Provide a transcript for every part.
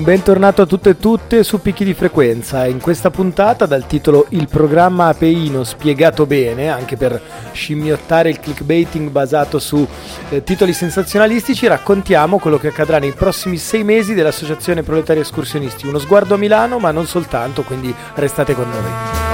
Un bentornato a tutte e tutte su Picchi di Frequenza. In questa puntata, dal titolo Il programma apeino spiegato bene, anche per scimmiottare il clickbaiting basato su eh, titoli sensazionalistici, raccontiamo quello che accadrà nei prossimi sei mesi dell'Associazione Proletari Escursionisti. Uno sguardo a Milano, ma non soltanto, quindi restate con noi.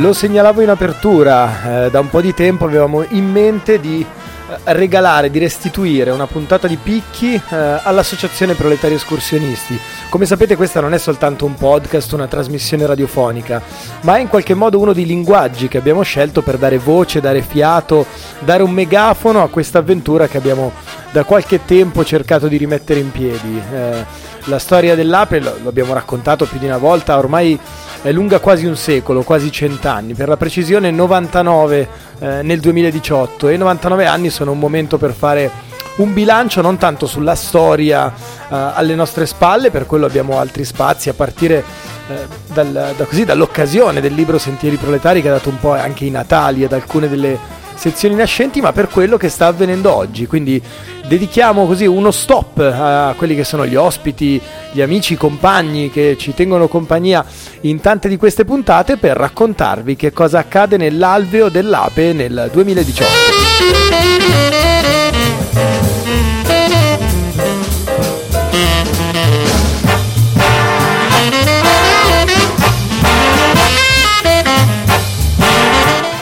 Lo segnalavo in apertura, eh, da un po' di tempo avevamo in mente di eh, regalare, di restituire una puntata di picchi eh, all'Associazione Proletari Escursionisti. Come sapete questa non è soltanto un podcast, una trasmissione radiofonica, ma è in qualche modo uno dei linguaggi che abbiamo scelto per dare voce, dare fiato, dare un megafono a questa avventura che abbiamo da qualche tempo cercato di rimettere in piedi. Eh, la storia dell'ape, lo, lo abbiamo raccontato più di una volta, ormai è lunga quasi un secolo, quasi cent'anni, per la precisione 99 eh, nel 2018 e 99 anni sono un momento per fare un bilancio non tanto sulla storia eh, alle nostre spalle, per quello abbiamo altri spazi a partire eh, dal, da così, dall'occasione del libro Sentieri Proletari che ha dato un po' anche i Natali ad alcune delle sezioni nascenti, ma per quello che sta avvenendo oggi. Quindi dedichiamo così uno stop a quelli che sono gli ospiti, gli amici, i compagni che ci tengono compagnia in tante di queste puntate per raccontarvi che cosa accade nell'alveo dell'ape nel 2018.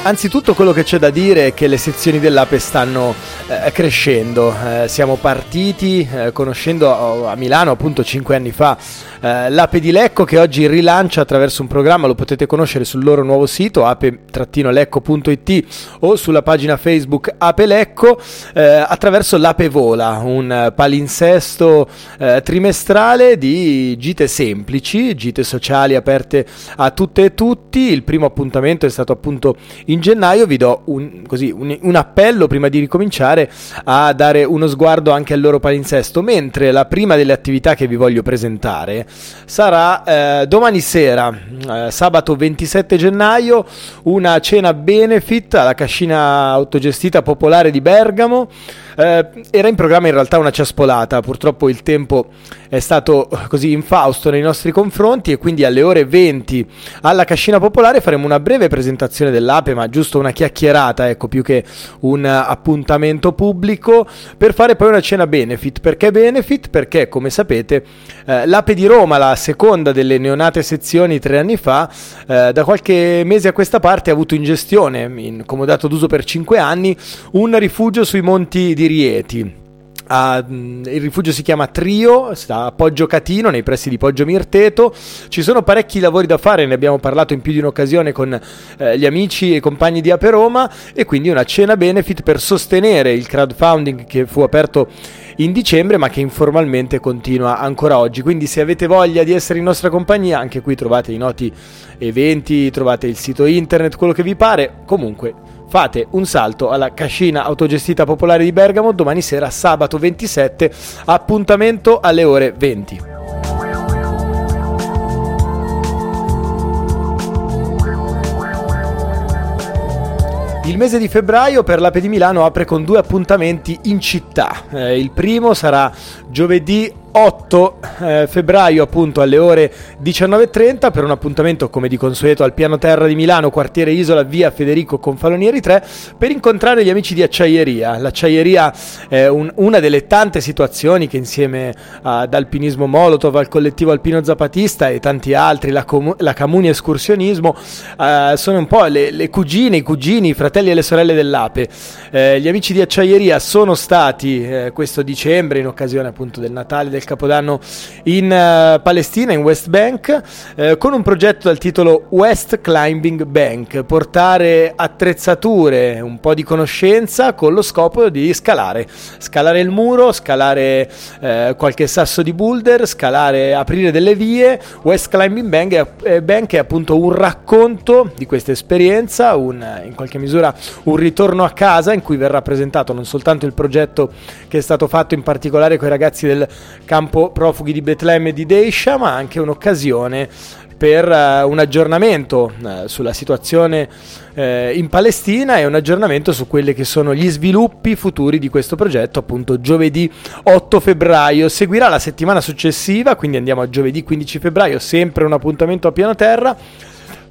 Anzitutto quello che c'è da dire è che le sezioni dell'Ape stanno eh, crescendo. Eh, siamo partiti eh, conoscendo oh, a Milano appunto 5 anni fa eh, l'Ape di Lecco che oggi rilancia attraverso un programma, lo potete conoscere sul loro nuovo sito ape-lecco.it o sulla pagina Facebook Ape Lecco eh, attraverso l'Ape Vola, un palinsesto eh, trimestrale di gite semplici, gite sociali aperte a tutte e tutti. Il primo appuntamento è stato appunto in in gennaio vi do un, così, un, un, appello prima di ricominciare a dare uno sguardo anche al loro palinsesto, mentre la prima delle attività che vi voglio presentare sarà eh, domani sera, eh, sabato 27 gennaio, una cena benefit alla cascina autogestita popolare di Bergamo. Eh, era in programma in realtà una ciaspolata, purtroppo il tempo è stato così infausto nei nostri confronti e quindi alle ore 20 alla Cascina Popolare faremo una breve presentazione dell'Ape, ma giusto una chiacchierata, ecco, più che un appuntamento pubblico, per fare poi una cena benefit. Perché benefit? Perché, come sapete, eh, l'Ape di Roma, la seconda delle neonate sezioni tre anni fa, eh, da qualche mese a questa parte ha avuto in gestione, in comodato d'uso per cinque anni, un rifugio sui monti di Rieti. Uh, il rifugio si chiama Trio, sta a Poggio Catino, nei pressi di Poggio Mirteto. Ci sono parecchi lavori da fare, ne abbiamo parlato in più di un'occasione con eh, gli amici e compagni di Ape Roma e quindi una cena benefit per sostenere il crowdfunding che fu aperto in dicembre ma che informalmente continua ancora oggi. Quindi se avete voglia di essere in nostra compagnia, anche qui trovate i noti eventi, trovate il sito internet, quello che vi pare. Comunque fate un salto alla cascina autogestita popolare di Bergamo domani sera sabato 27 appuntamento alle ore 20 Il mese di febbraio per l'Ape di Milano apre con due appuntamenti in città. Eh, il primo sarà giovedì 8 eh, febbraio appunto alle ore 19.30 per un appuntamento come di consueto al piano terra di Milano, quartiere Isola, via Federico Confalonieri 3, per incontrare gli amici di Acciaieria. L'acciaieria è un, una delle tante situazioni che insieme ad Alpinismo Molotov, al collettivo Alpino Zapatista e tanti altri, la, Com- la Camuni Escursionismo, eh, sono un po' le, le, cugine, i cugini, i fratelli e le sorelle dell'Ape. Eh, gli amici di Acciaieria sono stati eh, questo dicembre in occasione appunto del Natale del Capodanno in uh, Palestina, in West Bank, uh, con un progetto dal titolo West Climbing Bank, portare attrezzature, un po' di conoscenza con lo scopo di scalare, scalare il muro, scalare uh, qualche sasso di boulder, scalare, aprire delle vie. West Climbing Bank è, Bank è appunto un racconto di questa esperienza, un, in qualche misura un ritorno a casa in cui verrà presentato non soltanto il progetto che è stato fatto in particolare con i ragazzi del campo profughi di Betlemme e di Deisha, ma anche un'occasione per uh, un aggiornamento uh, sulla situazione uh, in Palestina e un aggiornamento su quelli che sono gli sviluppi futuri di questo progetto, appunto giovedì 8 febbraio. Seguirà la settimana successiva, quindi andiamo a giovedì 15 febbraio, sempre un appuntamento a piano terra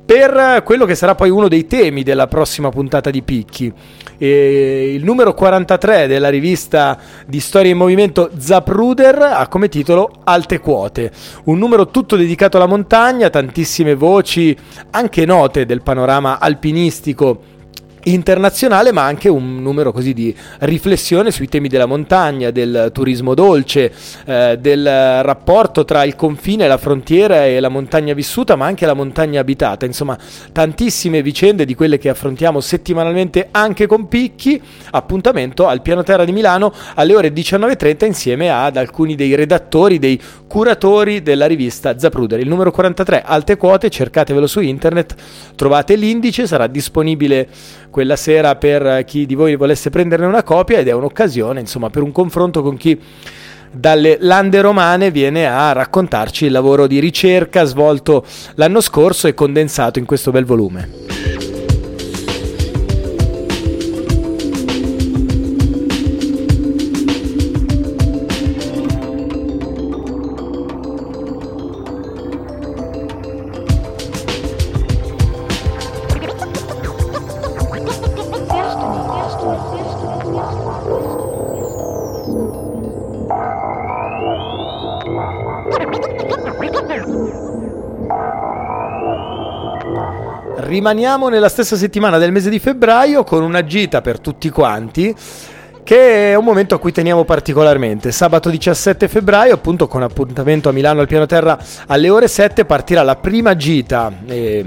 per quello che sarà poi uno dei temi della prossima puntata di Picchi. E il numero 43 della rivista di storia in movimento Zapruder ha come titolo Alte quote, un numero tutto dedicato alla montagna, tantissime voci anche note del panorama alpinistico internazionale, ma anche un numero così di riflessione sui temi della montagna, del turismo dolce, eh, del rapporto tra il confine, la frontiera e la montagna vissuta, ma anche la montagna abitata. Insomma, tantissime vicende di quelle che affrontiamo settimanalmente anche con picchi. Appuntamento al piano terra di Milano alle ore 19.30 insieme ad alcuni dei redattori, dei curatori della rivista Zapruder. Il numero 43, alte quote, cercatevelo su internet, trovate l'indice, sarà disponibile quella sera per chi di voi volesse prenderne una copia ed è un'occasione insomma per un confronto con chi dalle lande romane viene a raccontarci il lavoro di ricerca svolto l'anno scorso e condensato in questo bel volume. Rimaniamo nella stessa settimana del mese di febbraio con una gita per tutti quanti che è un momento a cui teniamo particolarmente. Sabato 17 febbraio, appunto con appuntamento a Milano al piano terra alle ore 7, partirà la prima gita. Eh,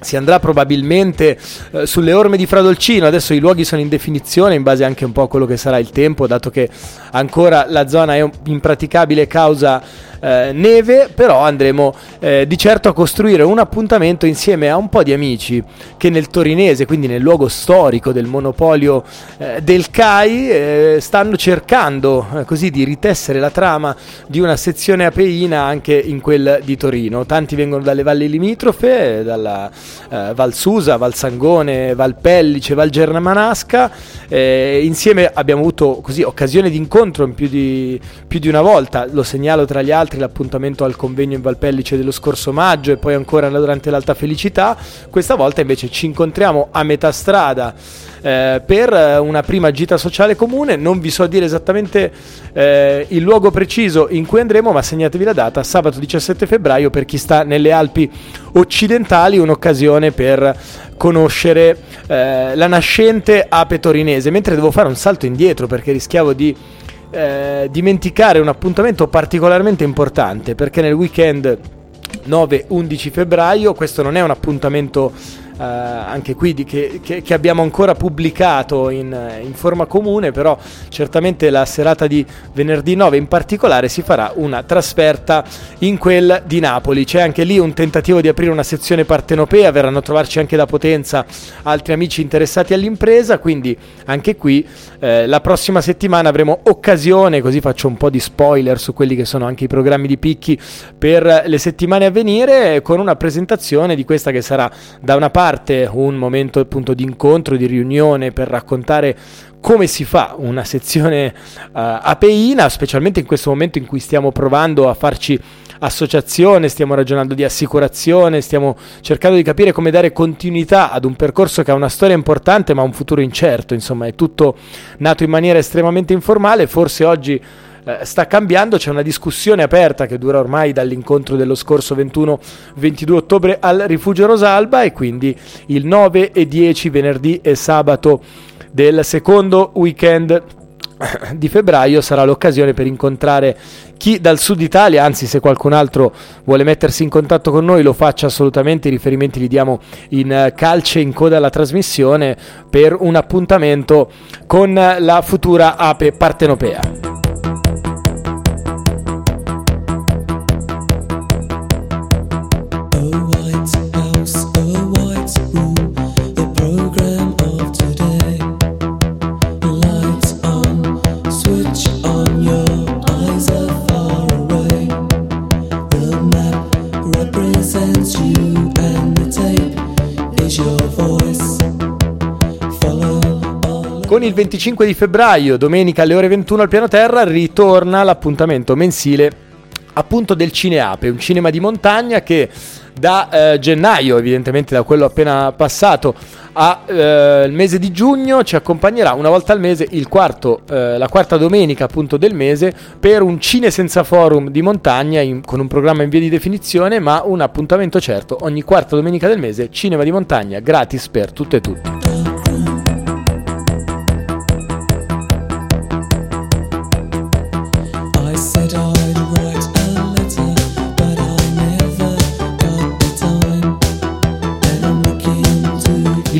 si andrà probabilmente eh, sulle orme di Fradolcino, adesso i luoghi sono in definizione in base anche un po' a quello che sarà il tempo, dato che ancora la zona è impraticabile causa eh, neve, però andremo eh, di certo a costruire un appuntamento insieme a un po' di amici che nel torinese, quindi nel luogo storico del monopolio eh, del CAI, eh, stanno cercando eh, così di ritessere la trama di una sezione apeina anche in quel di Torino. Tanti vengono dalle valli limitrofe, dalla Val Susa, Val Sangone, Val Pellice, Val Germanasca. insieme abbiamo avuto così occasione di incontro più di, più di una volta, lo segnalo tra gli altri altri l'appuntamento al convegno in Valpellice dello scorso maggio e poi ancora durante l'Alta Felicità. Questa volta invece ci incontriamo a metà strada eh, per una prima gita sociale comune. Non vi so dire esattamente eh, il luogo preciso in cui andremo, ma segnatevi la data, sabato 17 febbraio per chi sta nelle Alpi occidentali, un'occasione per conoscere eh, la nascente ape torinese, mentre devo fare un salto indietro perché rischiavo di eh, dimenticare un appuntamento particolarmente importante perché nel weekend 9-11 febbraio questo non è un appuntamento eh, anche qui di, che, che, che, abbiamo ancora pubblicato in, in, forma comune, però certamente la serata di venerdì 9 in particolare si farà una trasferta in quel di Napoli. C'è anche lì un tentativo di aprire una sezione partenopea, verranno a trovarci anche da Potenza altri amici interessati all'impresa, quindi anche qui eh, la prossima settimana avremo occasione, così faccio un po' di spoiler su quelli che sono anche i programmi di picchi per le settimane a venire, con una presentazione di questa che sarà da una parte un momento appunto di incontro, di riunione per raccontare come si fa una sezione uh, apeina, specialmente in questo momento in cui stiamo provando a farci associazione, stiamo ragionando di assicurazione, stiamo cercando di capire come dare continuità ad un percorso che ha una storia importante ma un futuro incerto, insomma è tutto nato in maniera estremamente informale, forse oggi eh, sta cambiando, c'è una discussione aperta che dura ormai dall'incontro dello scorso 21-22 ottobre al Rifugio Rosalba e quindi il 9 e 10 venerdì e sabato del secondo weekend di febbraio sarà l'occasione per incontrare chi dal sud Italia, anzi se qualcun altro vuole mettersi in contatto con noi lo faccia assolutamente, i riferimenti li diamo in eh, calce in coda alla trasmissione per un appuntamento con la futura ape partenopea. Con il 25 di febbraio, domenica alle ore 21 al piano terra, ritorna l'appuntamento mensile appunto del Cineape, un cinema di montagna che da eh, gennaio, evidentemente da quello appena passato, al eh, mese di giugno ci accompagnerà una volta al mese quarto, eh, la quarta domenica appunto del mese per un Cine senza forum di montagna in, con un programma in via di definizione ma un appuntamento certo ogni quarta domenica del mese cinema di montagna gratis per tutte e tutti.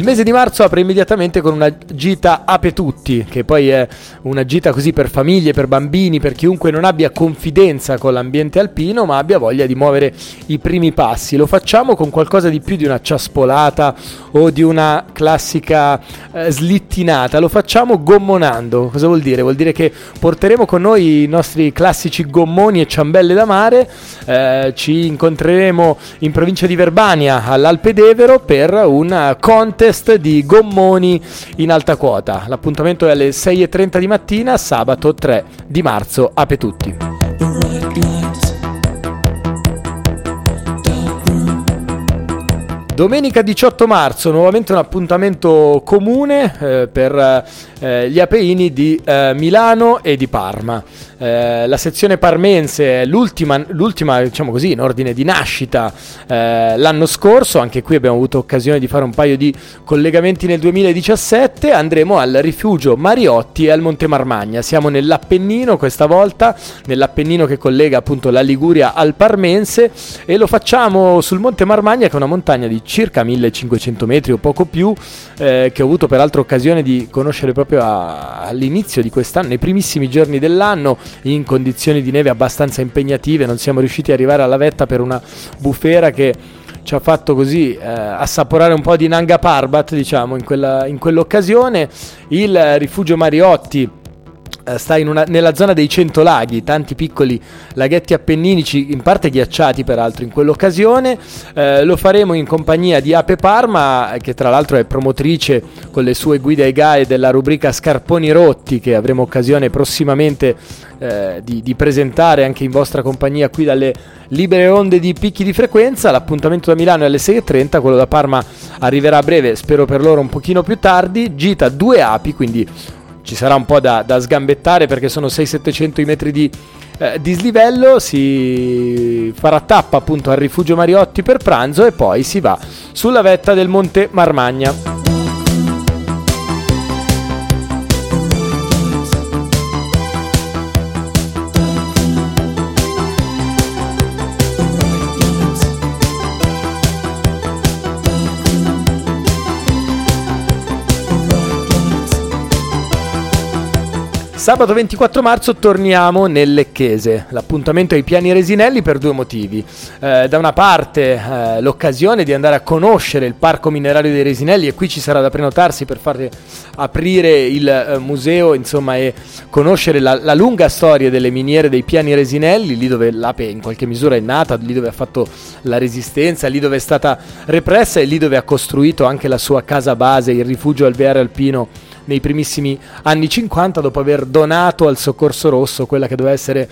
Il mese di marzo apre immediatamente con una gita Ape Tutti, che poi è una gita così per famiglie, per bambini, per chiunque non abbia confidenza con l'ambiente alpino, ma abbia voglia di muovere i primi passi. Lo facciamo con qualcosa di più di una ciaspolata o di una classica eh, slittinata, lo facciamo gommonando. Cosa vuol dire? Vuol dire che porteremo con noi i nostri classici gommoni e ciambelle da mare, eh, ci incontreremo in provincia di Verbania all'Alpe d'Evero per un contest test di gommoni in alta quota. L'appuntamento è alle 6.30 di mattina, sabato 3 di marzo. Ape tutti. Domenica 18 marzo, nuovamente un appuntamento comune eh, per eh, gli apeini di eh, Milano e di Parma. Eh, la sezione parmense è l'ultima, l'ultima, diciamo così, in ordine di nascita eh, l'anno scorso, anche qui abbiamo avuto occasione di fare un paio di collegamenti nel 2017, andremo al rifugio Mariotti e al Monte Marmagna, siamo nell'Appennino questa volta, nell'Appennino che collega appunto la Liguria al Parmense e lo facciamo sul Monte Marmagna che è una montagna di circa 1500 metri o poco più, eh, che ho avuto peraltro occasione di conoscere proprio a, all'inizio di quest'anno, nei primissimi giorni dell'anno in condizioni di neve abbastanza impegnative, non siamo riusciti ad arrivare alla vetta per una bufera che ci ha fatto così eh, assaporare un po' di Nanga Parbat, diciamo, in, quella, in quell'occasione. Il rifugio Mariotti sta una, nella zona dei Cento Laghi, tanti piccoli laghetti appenninici, in parte ghiacciati peraltro in quell'occasione. Eh, lo faremo in compagnia di Ape Parma, che tra l'altro è promotrice con le sue guide ai GAE della rubrica Scarponi Rotti, che avremo occasione prossimamente eh, di, di, presentare anche in vostra compagnia qui dalle libere onde di picchi di frequenza. L'appuntamento da Milano è alle 6.30, quello da Parma arriverà a breve, spero per loro un pochino più tardi. Gita due api, quindi ci sarà un po' da, da sgambettare perché sono 600-700 i metri di eh, dislivello, si farà tappa appunto al rifugio Mariotti per pranzo e poi si va sulla vetta del Monte Marmagna. Sabato 24 marzo torniamo nel Lecchese, l'appuntamento ai piani Resinelli per due motivi. Eh, da una parte eh, l'occasione di andare a conoscere il Parco Minerario dei Resinelli e qui ci sarà da prenotarsi per far aprire il eh, museo insomma, e conoscere la, la, lunga storia delle miniere dei piani Resinelli, lì dove l'Ape in qualche misura è nata, lì dove ha fatto la resistenza, lì dove è stata repressa e lì dove ha costruito anche la sua casa base, il rifugio alveare alpino nei primissimi anni 50 dopo aver donato al Soccorso Rosso quella che doveva essere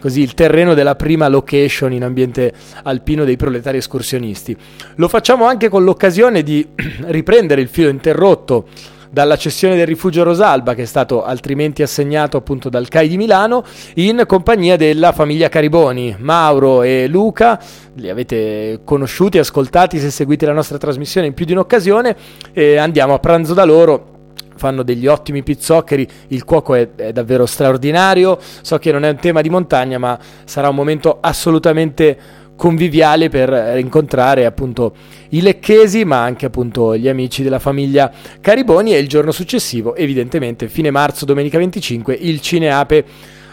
così il terreno della prima location in ambiente alpino dei proletari escursionisti. Lo facciamo anche con l'occasione di riprendere il filo interrotto dalla cessione del rifugio Rosalba che è stato altrimenti assegnato appunto dal CAI di Milano in compagnia della famiglia Cariboni, Mauro e Luca, li avete conosciuti, ascoltati se seguite la nostra trasmissione in più di un'occasione e andiamo a pranzo da loro fanno degli ottimi pizzoccheri, il cuoco è, è, davvero straordinario, so che non è un tema di montagna ma sarà un momento assolutamente conviviale per incontrare appunto i lecchesi ma anche appunto gli amici della famiglia Cariboni. E il giorno successivo evidentemente fine marzo domenica 25 il Cineape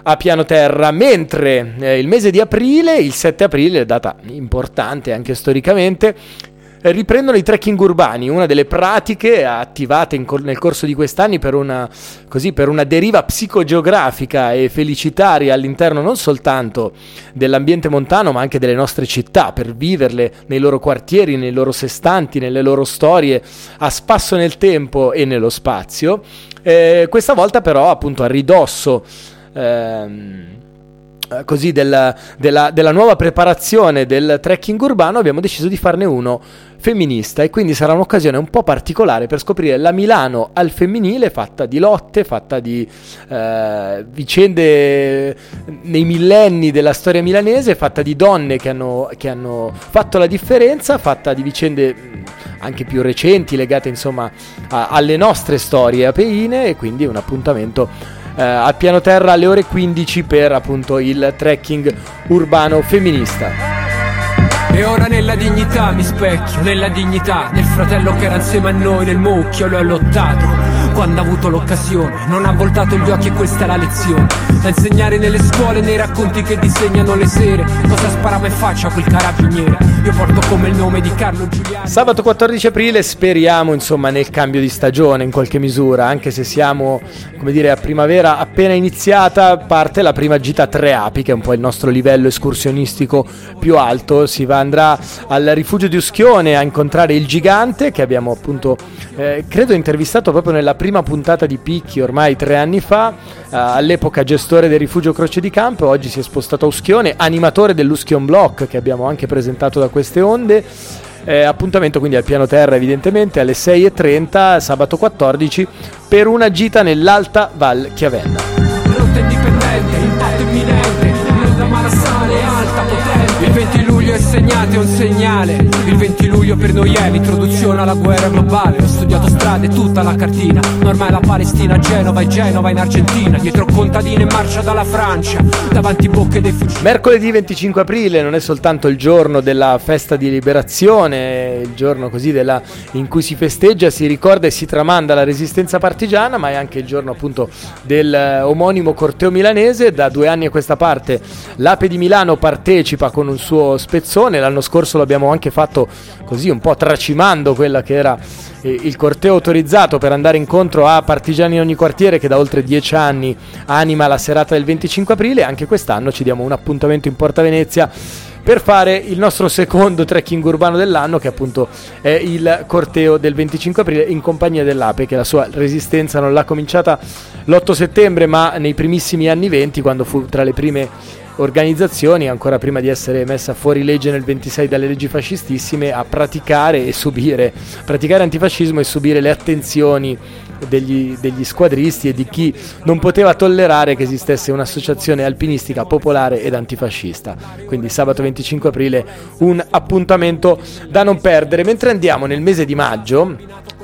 a piano terra, mentre eh, il mese di aprile, il 7 aprile, data importante anche storicamente, riprendono i trekking urbani, una delle pratiche attivate cor- nel corso di quest'anni per una, così, per una deriva psicogeografica e felicitaria all'interno non soltanto dell'ambiente montano ma anche delle nostre città, per viverle nei loro quartieri, nei loro sestanti, nelle loro storie a spasso nel tempo e nello spazio. Eh, questa volta però appunto a ridosso ehm, così della, della, della, nuova preparazione del trekking urbano abbiamo deciso di farne uno femminista. E quindi sarà un'occasione un po' particolare per scoprire la Milano al femminile fatta di lotte, fatta di eh, vicende nei millenni della storia milanese, fatta di donne che hanno, che hanno fatto la differenza, fatta di vicende anche più recenti legate insomma a, alle nostre storie apeine. E quindi un appuntamento eh, al piano terra alle ore 15 per appunto il trekking urbano femminista. E ora nella dignità mi specchio, nella dignità del fratello che era insieme a noi nel mucchio, lo ha lottato quando ha avuto l'occasione. Non ha voltato gli occhi e questa è la lezione. Da insegnare nelle scuole, nei racconti che disegnano le sere. Cosa sparava in faccia quel carabiniere? Io porto come il nome di Carlo Giuliano. Sabato 14 aprile speriamo insomma nel cambio di stagione in qualche misura, anche se siamo come dire a primavera appena iniziata, parte la prima gita tre api che è un po' il nostro livello escursionistico più alto. Si va andrà al rifugio di Uschione a incontrare il gigante che abbiamo appunto eh, credo intervistato proprio nella prima puntata di Picchi ormai tre anni fa, eh, all'epoca gestore del rifugio Croce di Campo, oggi si è spostato a Uschione, animatore dell'Uschion Block che abbiamo anche presentato da queste onde. Eh, appuntamento quindi al piano terra evidentemente alle 6.30 sabato 14 per una gita nell'Alta Val Chiavenna. Rotta indipendente, impatto imminente, da Marassale alta potente. Il 20 luglio è segnato, è un segnale. Il 20 luglio per noi è l'introduzione alla guerra globale. Ho studiato strade, tutta la cartina. Ormai la Palestina, Genova e Genova in Argentina. Dietro contadine in marcia dalla Francia. Davanti bocche dei fucili. Mercoledì 25 aprile non è soltanto il giorno della festa di liberazione, il giorno così della, in cui si festeggia, si ricorda e si tramanda la resistenza partigiana, ma è anche il giorno appunto del eh, omonimo corteo milanese. Da due anni a questa parte l'Ape di Milano partecipa con un suo spezzone, l'anno scorso l'abbiamo anche fatto così un po' tracimando quella che era eh, il corteo autorizzato per andare incontro a partigiani in ogni quartiere che da oltre dieci anni anima la serata del 25 aprile, anche quest'anno ci diamo un appuntamento in Porta Venezia per fare il nostro secondo trekking urbano dell'anno che appunto è il corteo del 25 aprile in compagnia dell'Ape che la sua resistenza non l'ha cominciata l'8 settembre ma nei primissimi anni 20 quando fu tra le prime organizzazioni, ancora prima di essere messa fuori legge nel 26 dalle leggi fascistissime, a praticare e subire, praticare antifascismo e subire le attenzioni degli, degli, squadristi e di chi non poteva tollerare che esistesse un'associazione alpinistica popolare ed antifascista. Quindi sabato 25 aprile un appuntamento da non perdere. Mentre andiamo nel mese di maggio,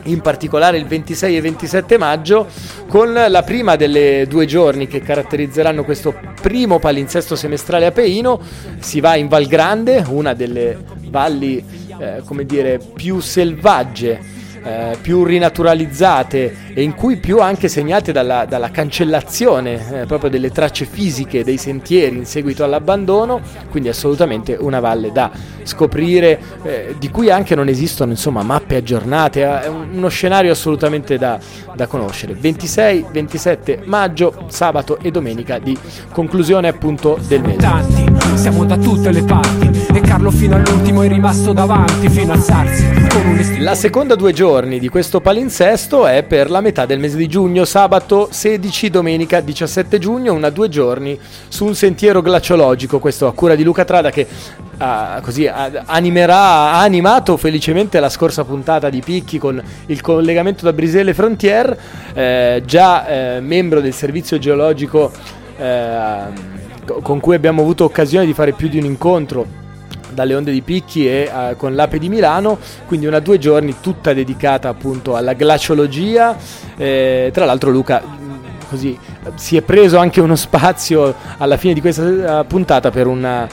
in particolare il 26 e 27 maggio, con la prima delle due giorni che caratterizzeranno questo primo palinsesto semestrale a Peino. Si va in Val Grande, una delle valli eh, come dire, più selvagge eh, più rinaturalizzate e in cui più anche segnate dalla, dalla cancellazione eh, proprio delle tracce fisiche dei sentieri in seguito all'abbandono, quindi assolutamente una valle da scoprire, eh, di cui anche non esistono insomma, mappe aggiornate, è uno scenario assolutamente da, da conoscere. 26, 27 maggio, sabato e domenica di conclusione appunto del mese. Siamo da tutte le parti e Carlo fino all'ultimo è rimasto davanti fino a alzarsi La seconda due giorni di questo palinsesto è per la metà del mese di giugno, sabato 16, domenica 17 giugno, una due giorni su un sentiero glaciologico, questo a cura di Luca Trada che Uh, così uh, animerà, ha animato felicemente la scorsa puntata di Picchi con il collegamento da Brisele Frontier, eh, già eh, membro del servizio geologico eh, con cui abbiamo avuto occasione di fare più di un incontro dalle onde di Picchi e uh, con l'Ape di Milano, quindi una due giorni tutta dedicata appunto alla glaciologia. Eh, tra l'altro Luca così si è preso anche uno spazio alla fine di questa puntata per una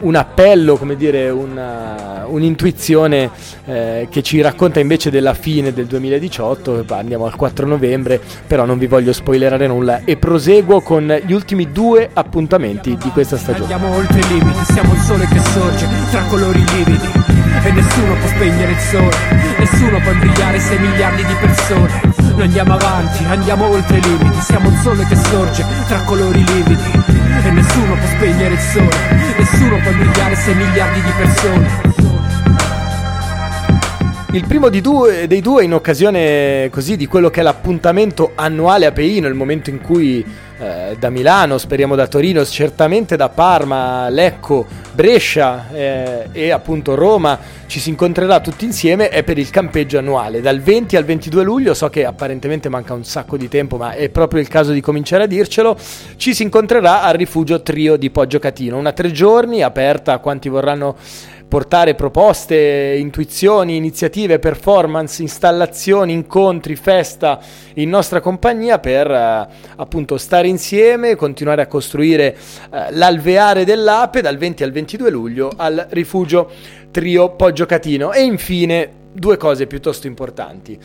un appello, come dire, una, un'intuizione eh, che ci racconta invece della fine del 2018, andiamo al 4 novembre, però non vi voglio spoilerare nulla e proseguo con gli ultimi due appuntamenti di questa stagione. Andiamo oltre i limiti, siamo il sole che sorge tra colori lividi e nessuno può spegnere il sole, nessuno può brillare 6 miliardi di persone. Noi andiamo avanti, andiamo oltre i limiti, siamo il sole che sorge tra colori lividi e nessuno può spegnere il sole, nessuno può brillare 6 miliardi di persone. Il primo due, dei due in occasione così di quello che è l'appuntamento annuale a Peino, il momento in cui eh, da Milano, speriamo da Torino, certamente da Parma, Lecco, Brescia eh, e appunto Roma ci si incontrerà tutti insieme è per il campeggio annuale. Dal 20 al 22 luglio so che apparentemente manca un sacco di tempo ma è proprio il caso di cominciare a dircelo ci si incontrerà al rifugio Trio di Poggio Catino. Una tre giorni aperta a quanti vorranno portare proposte, intuizioni, iniziative, performance, installazioni, incontri, festa in nostra compagnia per eh, appunto stare insieme, continuare a costruire eh, l'alveare dell'ape dal 20 al 22 luglio al rifugio Trio Poggio Catino e infine due cose piuttosto importanti.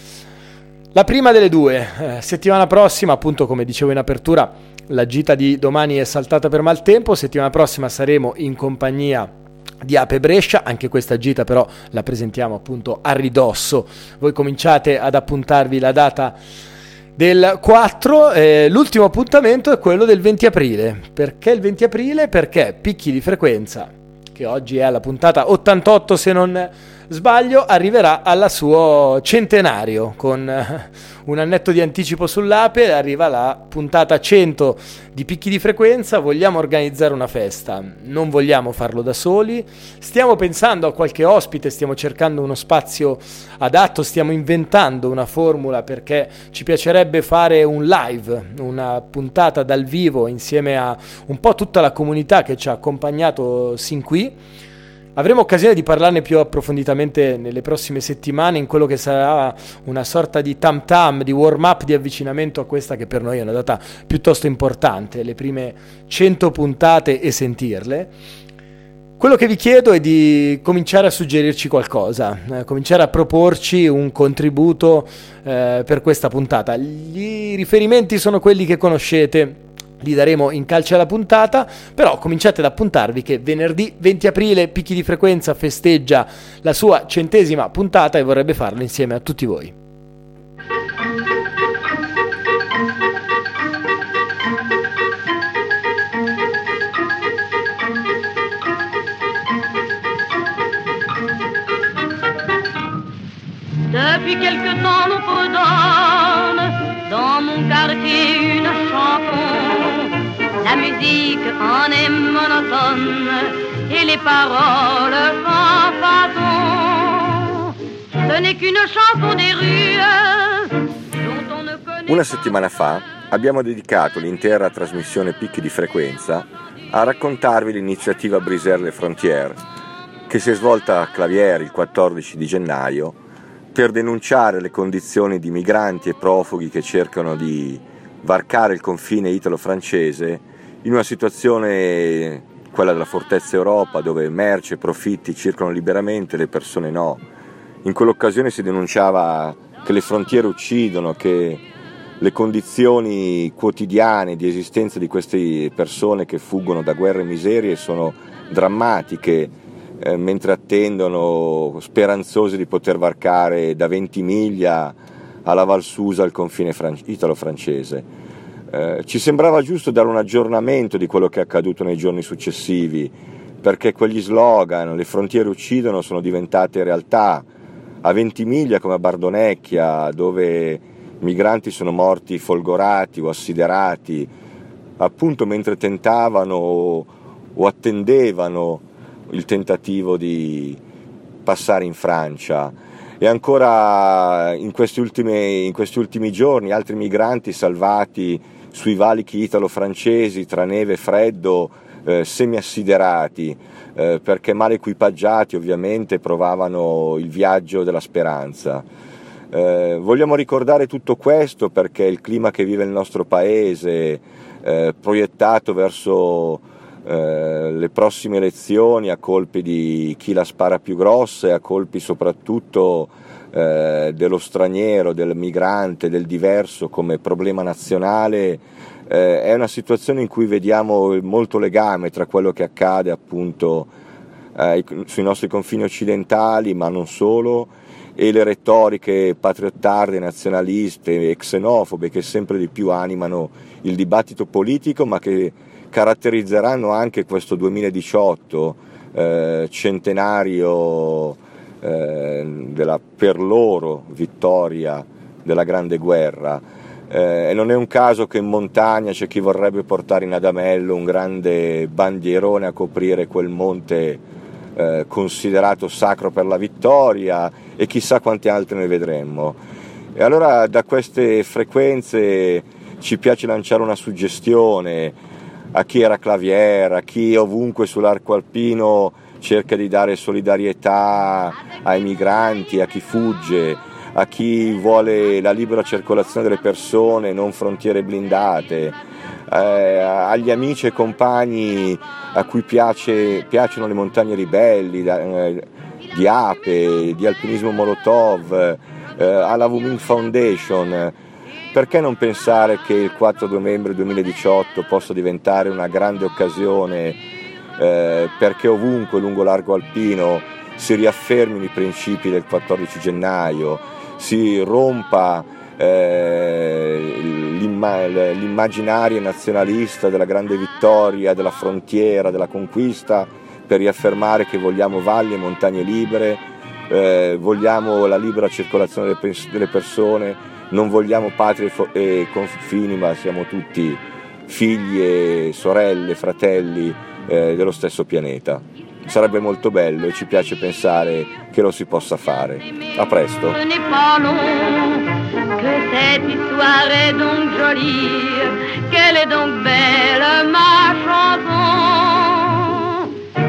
La prima delle due, eh, settimana prossima, appunto come dicevo in apertura, la gita di domani è saltata per maltempo, settimana prossima saremo in compagnia di Ape Brescia, anche questa gita però la presentiamo appunto a ridosso. Voi cominciate ad appuntarvi la data del 4, eh, l'ultimo appuntamento è quello del 20 aprile. Perché il 20 aprile? Perché picchi di frequenza, che oggi è alla puntata 88 se non sbaglio, arriverà al suo centenario con eh, un annetto di anticipo sull'ape, arriva la puntata 100 di picchi di frequenza, vogliamo organizzare una festa, non vogliamo farlo da soli, stiamo pensando a qualche ospite, stiamo cercando uno spazio adatto, stiamo inventando una formula perché ci piacerebbe fare un live, una puntata dal vivo insieme a un po' tutta la comunità che ci ha accompagnato sin qui Avremo occasione di parlarne più approfonditamente nelle prossime settimane in quello che sarà una sorta di tam tam, di warm up, di avvicinamento a questa che per noi è una data piuttosto importante, le prime 100 puntate e sentirle. Quello che vi chiedo è di cominciare a suggerirci qualcosa, eh, cominciare a proporci un contributo eh, per questa puntata. Gli riferimenti sono quelli che conoscete li daremo in calce alla puntata, però cominciate ad appuntarvi che venerdì 20 aprile Picchi di Frequenza festeggia la sua centesima puntata e vorrebbe farlo insieme a tutti voi. Depuis quelque temps donne dans mon quartier une La musique en est monotone et les paroles sans façon. Ce n'est qu'une chanson des rues dont on ne connaît Una settimana fa abbiamo dedicato l'intera trasmissione Picchi di frequenza a raccontarvi l'iniziativa Briser le Frontières che si è svolta a Claviere il 14 di gennaio per denunciare le condizioni di migranti e profughi che cercano di varcare il confine italo-francese in una situazione, quella della fortezza Europa, dove merce e profitti circolano liberamente, le persone no. In quell'occasione si denunciava che le frontiere uccidono, che le condizioni quotidiane di esistenza di queste persone che fuggono da guerre e miserie sono drammatiche, eh, mentre attendono speranzosi di poter varcare da Ventimiglia alla Valsusa il confine fran- italo-francese. Eh, ci sembrava giusto dare un aggiornamento di quello che è accaduto nei giorni successivi, perché quegli slogan, le frontiere uccidono, sono diventate realtà. A Ventimiglia come a Bardonecchia, dove migranti sono morti folgorati o assiderati, appunto mentre tentavano o attendevano il tentativo di passare in Francia. E ancora in questi, ultimi, in questi ultimi giorni altri migranti salvati sui valichi italo-francesi tra neve e freddo, eh, semi-assiderati, eh, perché mal equipaggiati ovviamente provavano il viaggio della speranza. Eh, vogliamo ricordare tutto questo perché il clima che vive il nostro paese, eh, proiettato verso eh, le prossime elezioni a colpi di chi la spara più grossa e a colpi soprattutto eh, dello straniero, del migrante, del diverso come problema nazionale, eh, è una situazione in cui vediamo molto legame tra quello che accade appunto eh, sui nostri confini occidentali, ma non solo, e le retoriche patriottarde, nazionaliste e xenofobe che sempre di più animano il dibattito politico, ma che caratterizzeranno anche questo 2018 eh, centenario eh, della per loro vittoria della Grande Guerra. Eh, e non è un caso che in montagna c'è chi vorrebbe portare in Adamello un grande bandierone a coprire quel monte eh, considerato sacro per la vittoria e chissà quanti altri ne vedremmo. E allora da queste frequenze ci piace lanciare una suggestione a chi era claviera, a chi ovunque sull'arco alpino cerca di dare solidarietà ai migranti, a chi fugge, a chi vuole la libera circolazione delle persone, non frontiere blindate, eh, agli amici e compagni a cui piace, piacciono le montagne ribelli, eh, di Ape, di Alpinismo Molotov, eh, alla Wuming Foundation. Perché non pensare che il 4 novembre 2018 possa diventare una grande occasione eh, perché ovunque lungo l'arco alpino si riaffermino i principi del 14 gennaio, si rompa eh, l'immaginario nazionalista della grande vittoria, della frontiera, della conquista, per riaffermare che vogliamo valli e montagne libere, eh, vogliamo la libera circolazione delle persone, non vogliamo patrie e confini, ma siamo tutti figli e sorelle, fratelli eh, dello stesso pianeta. Sarebbe molto bello e ci piace pensare che lo si possa fare. A presto.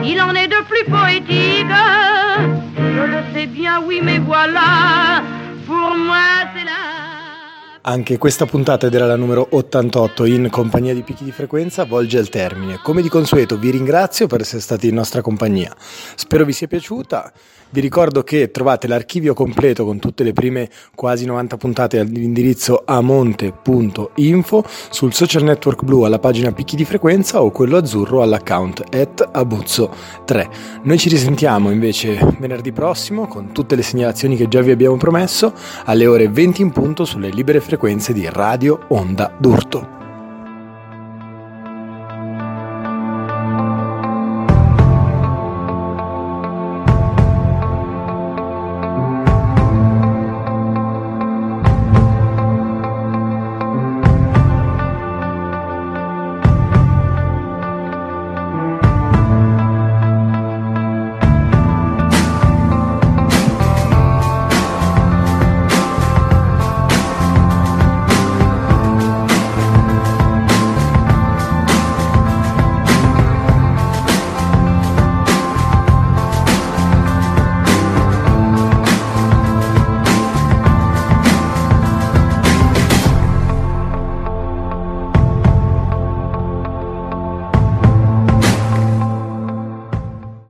Il en est de plus poétique, je le sais bien, oui, mais voilà, pour moi c'est anche questa puntata ed era la numero 88 in compagnia di Picchi di Frequenza volge al termine. Come di consueto vi ringrazio per essere stati in nostra compagnia. Spero vi sia piaciuta. Vi ricordo che trovate l'archivio completo con tutte le prime quasi 90 puntate all'indirizzo amonte.info sul social network blu alla pagina Picchi di Frequenza o quello azzurro all'account at abuzzo3. Noi ci risentiamo invece venerdì prossimo con tutte le segnalazioni che già vi abbiamo promesso alle ore 20 in punto sulle libere frequenze di Radio Onda d'Urto.